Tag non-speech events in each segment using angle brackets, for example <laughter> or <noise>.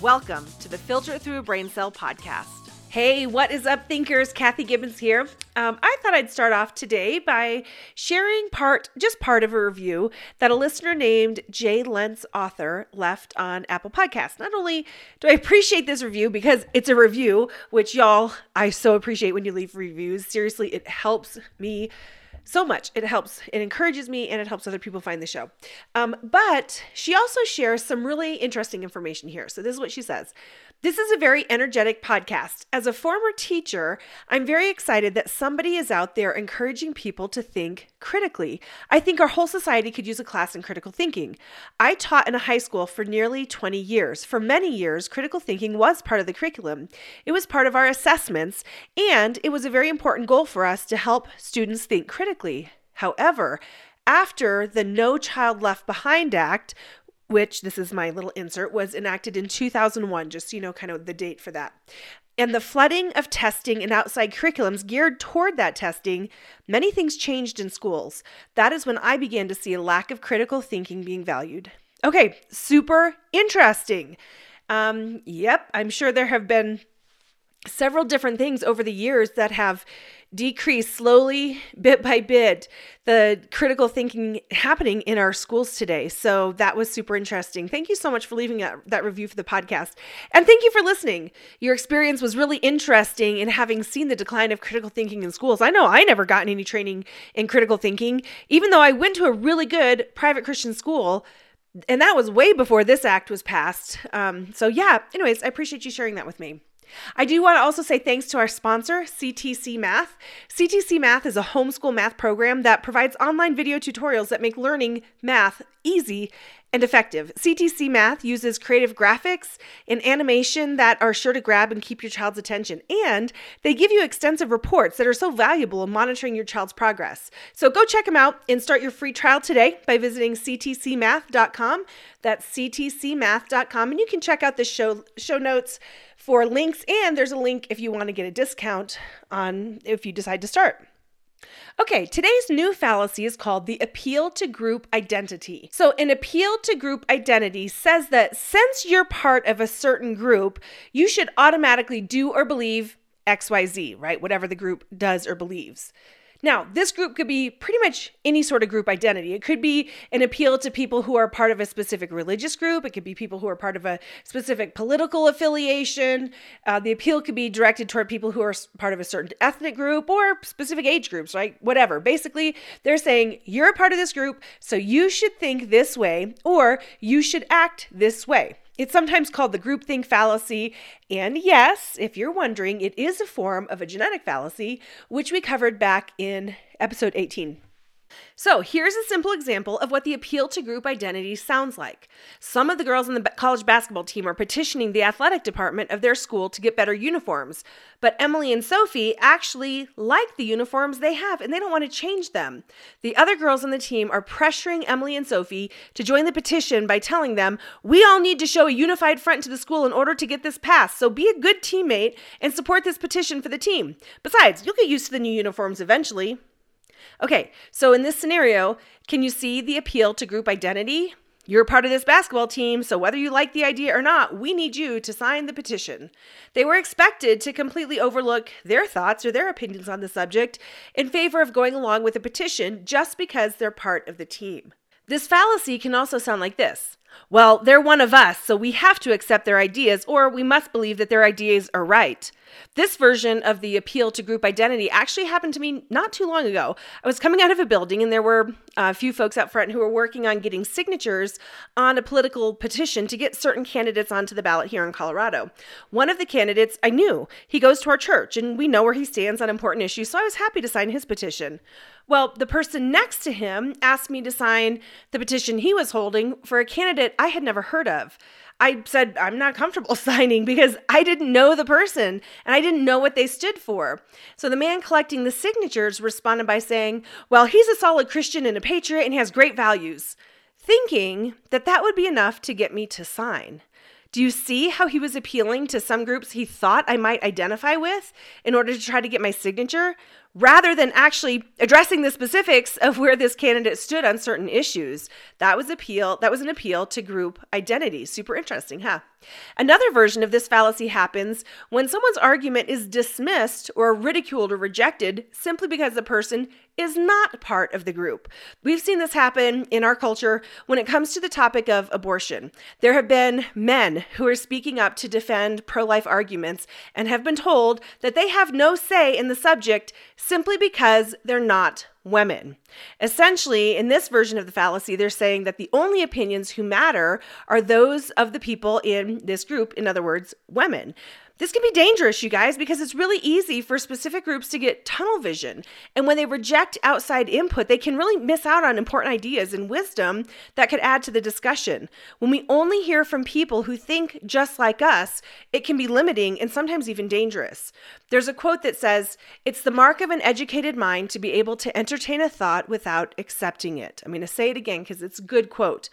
Welcome to the Filter Through a Brain Cell podcast. Hey, what is up, thinkers? Kathy Gibbons here. Um, I thought I'd start off today by sharing part, just part of a review that a listener named Jay Lentz Author left on Apple Podcasts. Not only do I appreciate this review because it's a review, which y'all, I so appreciate when you leave reviews. Seriously, it helps me so much. It helps, it encourages me, and it helps other people find the show. Um, but she also shares some really interesting information here. So, this is what she says this is a very energetic podcast. As a former teacher, I'm very excited that somebody is out there encouraging people to think critically. I think our whole society could use a class in critical thinking. I taught in a high school for nearly 20 years. For many years, critical thinking was part of the curriculum, it was part of our assessments, and it was a very important goal for us to help students think critically. However, after the No Child Left Behind Act, which this is my little insert, was enacted in 2001, just so you know kind of the date for that. And the flooding of testing and outside curriculums geared toward that testing, many things changed in schools. That is when I began to see a lack of critical thinking being valued. Okay, super interesting. Um, yep, I'm sure there have been several different things over the years that have decreased slowly, bit by bit, the critical thinking happening in our schools today. So that was super interesting. Thank you so much for leaving that, that review for the podcast. And thank you for listening. Your experience was really interesting in having seen the decline of critical thinking in schools. I know I never gotten any training in critical thinking, even though I went to a really good private Christian school and that was way before this act was passed. Um, so, yeah, anyways, I appreciate you sharing that with me. I do want to also say thanks to our sponsor, CTC Math. CTC Math is a homeschool math program that provides online video tutorials that make learning math easy and effective. CTC Math uses creative graphics and animation that are sure to grab and keep your child's attention. And they give you extensive reports that are so valuable in monitoring your child's progress. So go check them out and start your free trial today by visiting ctcmath.com. That's ctcmath.com. And you can check out the show show notes for links and there's a link if you want to get a discount on if you decide to start. Okay, today's new fallacy is called the appeal to group identity. So, an appeal to group identity says that since you're part of a certain group, you should automatically do or believe XYZ, right? Whatever the group does or believes. Now, this group could be pretty much any sort of group identity. It could be an appeal to people who are part of a specific religious group. It could be people who are part of a specific political affiliation. Uh, the appeal could be directed toward people who are part of a certain ethnic group or specific age groups, right? Whatever. Basically, they're saying you're a part of this group, so you should think this way or you should act this way. It's sometimes called the groupthink fallacy. And yes, if you're wondering, it is a form of a genetic fallacy, which we covered back in episode 18. So, here's a simple example of what the appeal to group identity sounds like. Some of the girls on the college basketball team are petitioning the athletic department of their school to get better uniforms, but Emily and Sophie actually like the uniforms they have and they don't want to change them. The other girls on the team are pressuring Emily and Sophie to join the petition by telling them, We all need to show a unified front to the school in order to get this passed, so be a good teammate and support this petition for the team. Besides, you'll get used to the new uniforms eventually. Okay, so in this scenario, can you see the appeal to group identity? You're part of this basketball team, so whether you like the idea or not, we need you to sign the petition. They were expected to completely overlook their thoughts or their opinions on the subject in favor of going along with the petition just because they're part of the team. This fallacy can also sound like this well, they're one of us, so we have to accept their ideas, or we must believe that their ideas are right. This version of the appeal to group identity actually happened to me not too long ago. I was coming out of a building, and there were uh, a few folks out front who were working on getting signatures on a political petition to get certain candidates onto the ballot here in Colorado. One of the candidates I knew, he goes to our church, and we know where he stands on important issues, so I was happy to sign his petition. Well, the person next to him asked me to sign the petition he was holding for a candidate I had never heard of. I said, I'm not comfortable <laughs> signing because I didn't know the person and I didn't know what they stood for. So the man collecting the signatures responded by saying, Well, he's a solid Christian and a patriot and has great values, thinking that that would be enough to get me to sign. Do you see how he was appealing to some groups he thought I might identify with in order to try to get my signature? Rather than actually addressing the specifics of where this candidate stood on certain issues. That was appeal that was an appeal to group identity. Super interesting, huh? Another version of this fallacy happens when someone's argument is dismissed or ridiculed or rejected simply because the person is not part of the group. We've seen this happen in our culture when it comes to the topic of abortion. There have been men who are speaking up to defend pro life arguments and have been told that they have no say in the subject simply because they're not women. Essentially, in this version of the fallacy, they're saying that the only opinions who matter are those of the people in this group, in other words, women. This can be dangerous, you guys, because it's really easy for specific groups to get tunnel vision. And when they reject outside input, they can really miss out on important ideas and wisdom that could add to the discussion. When we only hear from people who think just like us, it can be limiting and sometimes even dangerous. There's a quote that says, It's the mark of an educated mind to be able to entertain a thought without accepting it. I'm going to say it again because it's a good quote.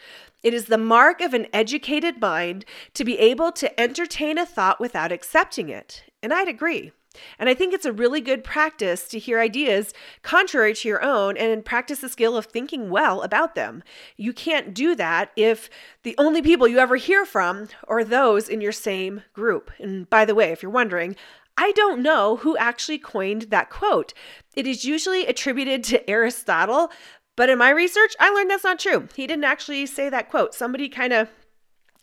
It is the mark of an educated mind to be able to entertain a thought without accepting it. And I'd agree. And I think it's a really good practice to hear ideas contrary to your own and practice the skill of thinking well about them. You can't do that if the only people you ever hear from are those in your same group. And by the way, if you're wondering, I don't know who actually coined that quote. It is usually attributed to Aristotle, but in my research, I learned that's not true. He didn't actually say that quote. Somebody kind of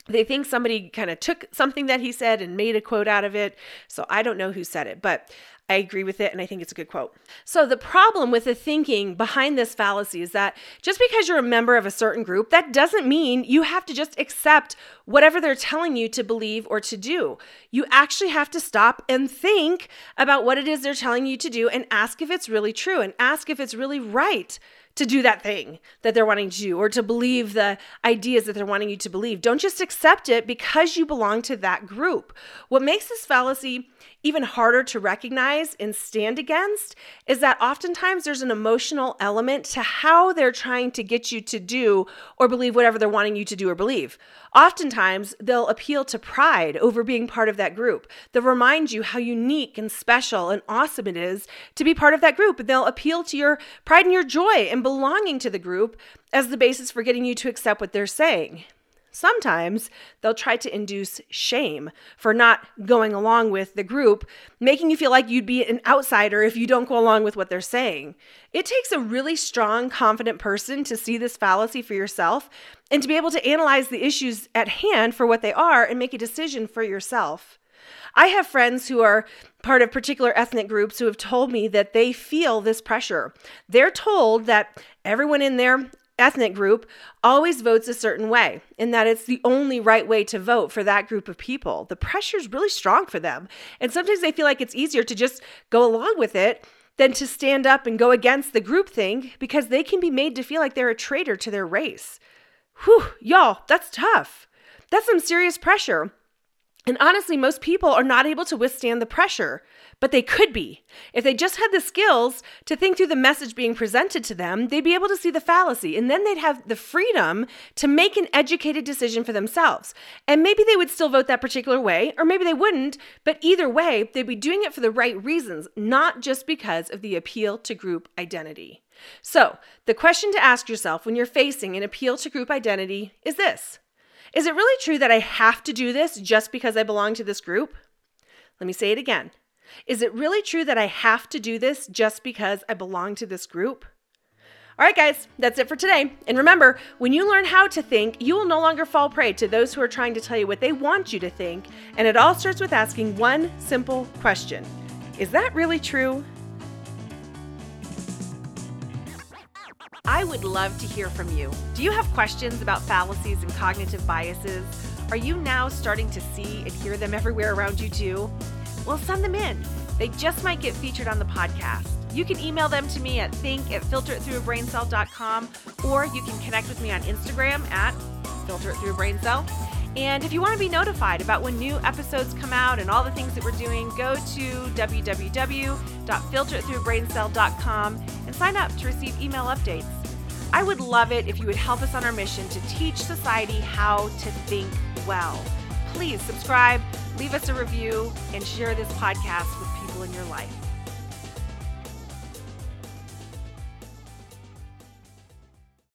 they think somebody kind of took something that he said and made a quote out of it. So I don't know who said it, but I agree with it and I think it's a good quote. So the problem with the thinking behind this fallacy is that just because you're a member of a certain group, that doesn't mean you have to just accept whatever they're telling you to believe or to do. You actually have to stop and think about what it is they're telling you to do and ask if it's really true and ask if it's really right to do that thing that they're wanting to do or to believe the ideas that they're wanting you to believe. Don't just accept it because you belong to that group. What makes this fallacy even harder to recognize and stand against is that oftentimes there's an emotional element to how they're trying to get you to do or believe whatever they're wanting you to do or believe. Oftentimes, they'll appeal to pride over being part of that group. They'll remind you how unique and special and awesome it is to be part of that group. And they'll appeal to your pride and your joy and belonging to the group as the basis for getting you to accept what they're saying. Sometimes they'll try to induce shame for not going along with the group, making you feel like you'd be an outsider if you don't go along with what they're saying. It takes a really strong, confident person to see this fallacy for yourself and to be able to analyze the issues at hand for what they are and make a decision for yourself. I have friends who are part of particular ethnic groups who have told me that they feel this pressure. They're told that everyone in their ethnic group always votes a certain way and that it's the only right way to vote for that group of people. The pressure is really strong for them. And sometimes they feel like it's easier to just go along with it than to stand up and go against the group thing because they can be made to feel like they're a traitor to their race. Whew, y'all, that's tough. That's some serious pressure. And honestly, most people are not able to withstand the pressure, but they could be. If they just had the skills to think through the message being presented to them, they'd be able to see the fallacy, and then they'd have the freedom to make an educated decision for themselves. And maybe they would still vote that particular way, or maybe they wouldn't, but either way, they'd be doing it for the right reasons, not just because of the appeal to group identity. So, the question to ask yourself when you're facing an appeal to group identity is this is it really true that I have to do this just because I belong to this group? Let me say it again. Is it really true that I have to do this just because I belong to this group? All right, guys, that's it for today. And remember, when you learn how to think, you will no longer fall prey to those who are trying to tell you what they want you to think. And it all starts with asking one simple question Is that really true? I would love to hear from you. Do you have questions about fallacies and cognitive biases? Are you now starting to see and hear them everywhere around you too? Well, send them in. They just might get featured on the podcast. You can email them to me at think at filteritthroughabraincell.com or you can connect with me on Instagram at filteritthroughabraincell. And if you want to be notified about when new episodes come out and all the things that we're doing, go to www.filteritthroughbraincell.com sign up to receive email updates. I would love it if you would help us on our mission to teach society how to think well. Please subscribe, leave us a review, and share this podcast with people in your life.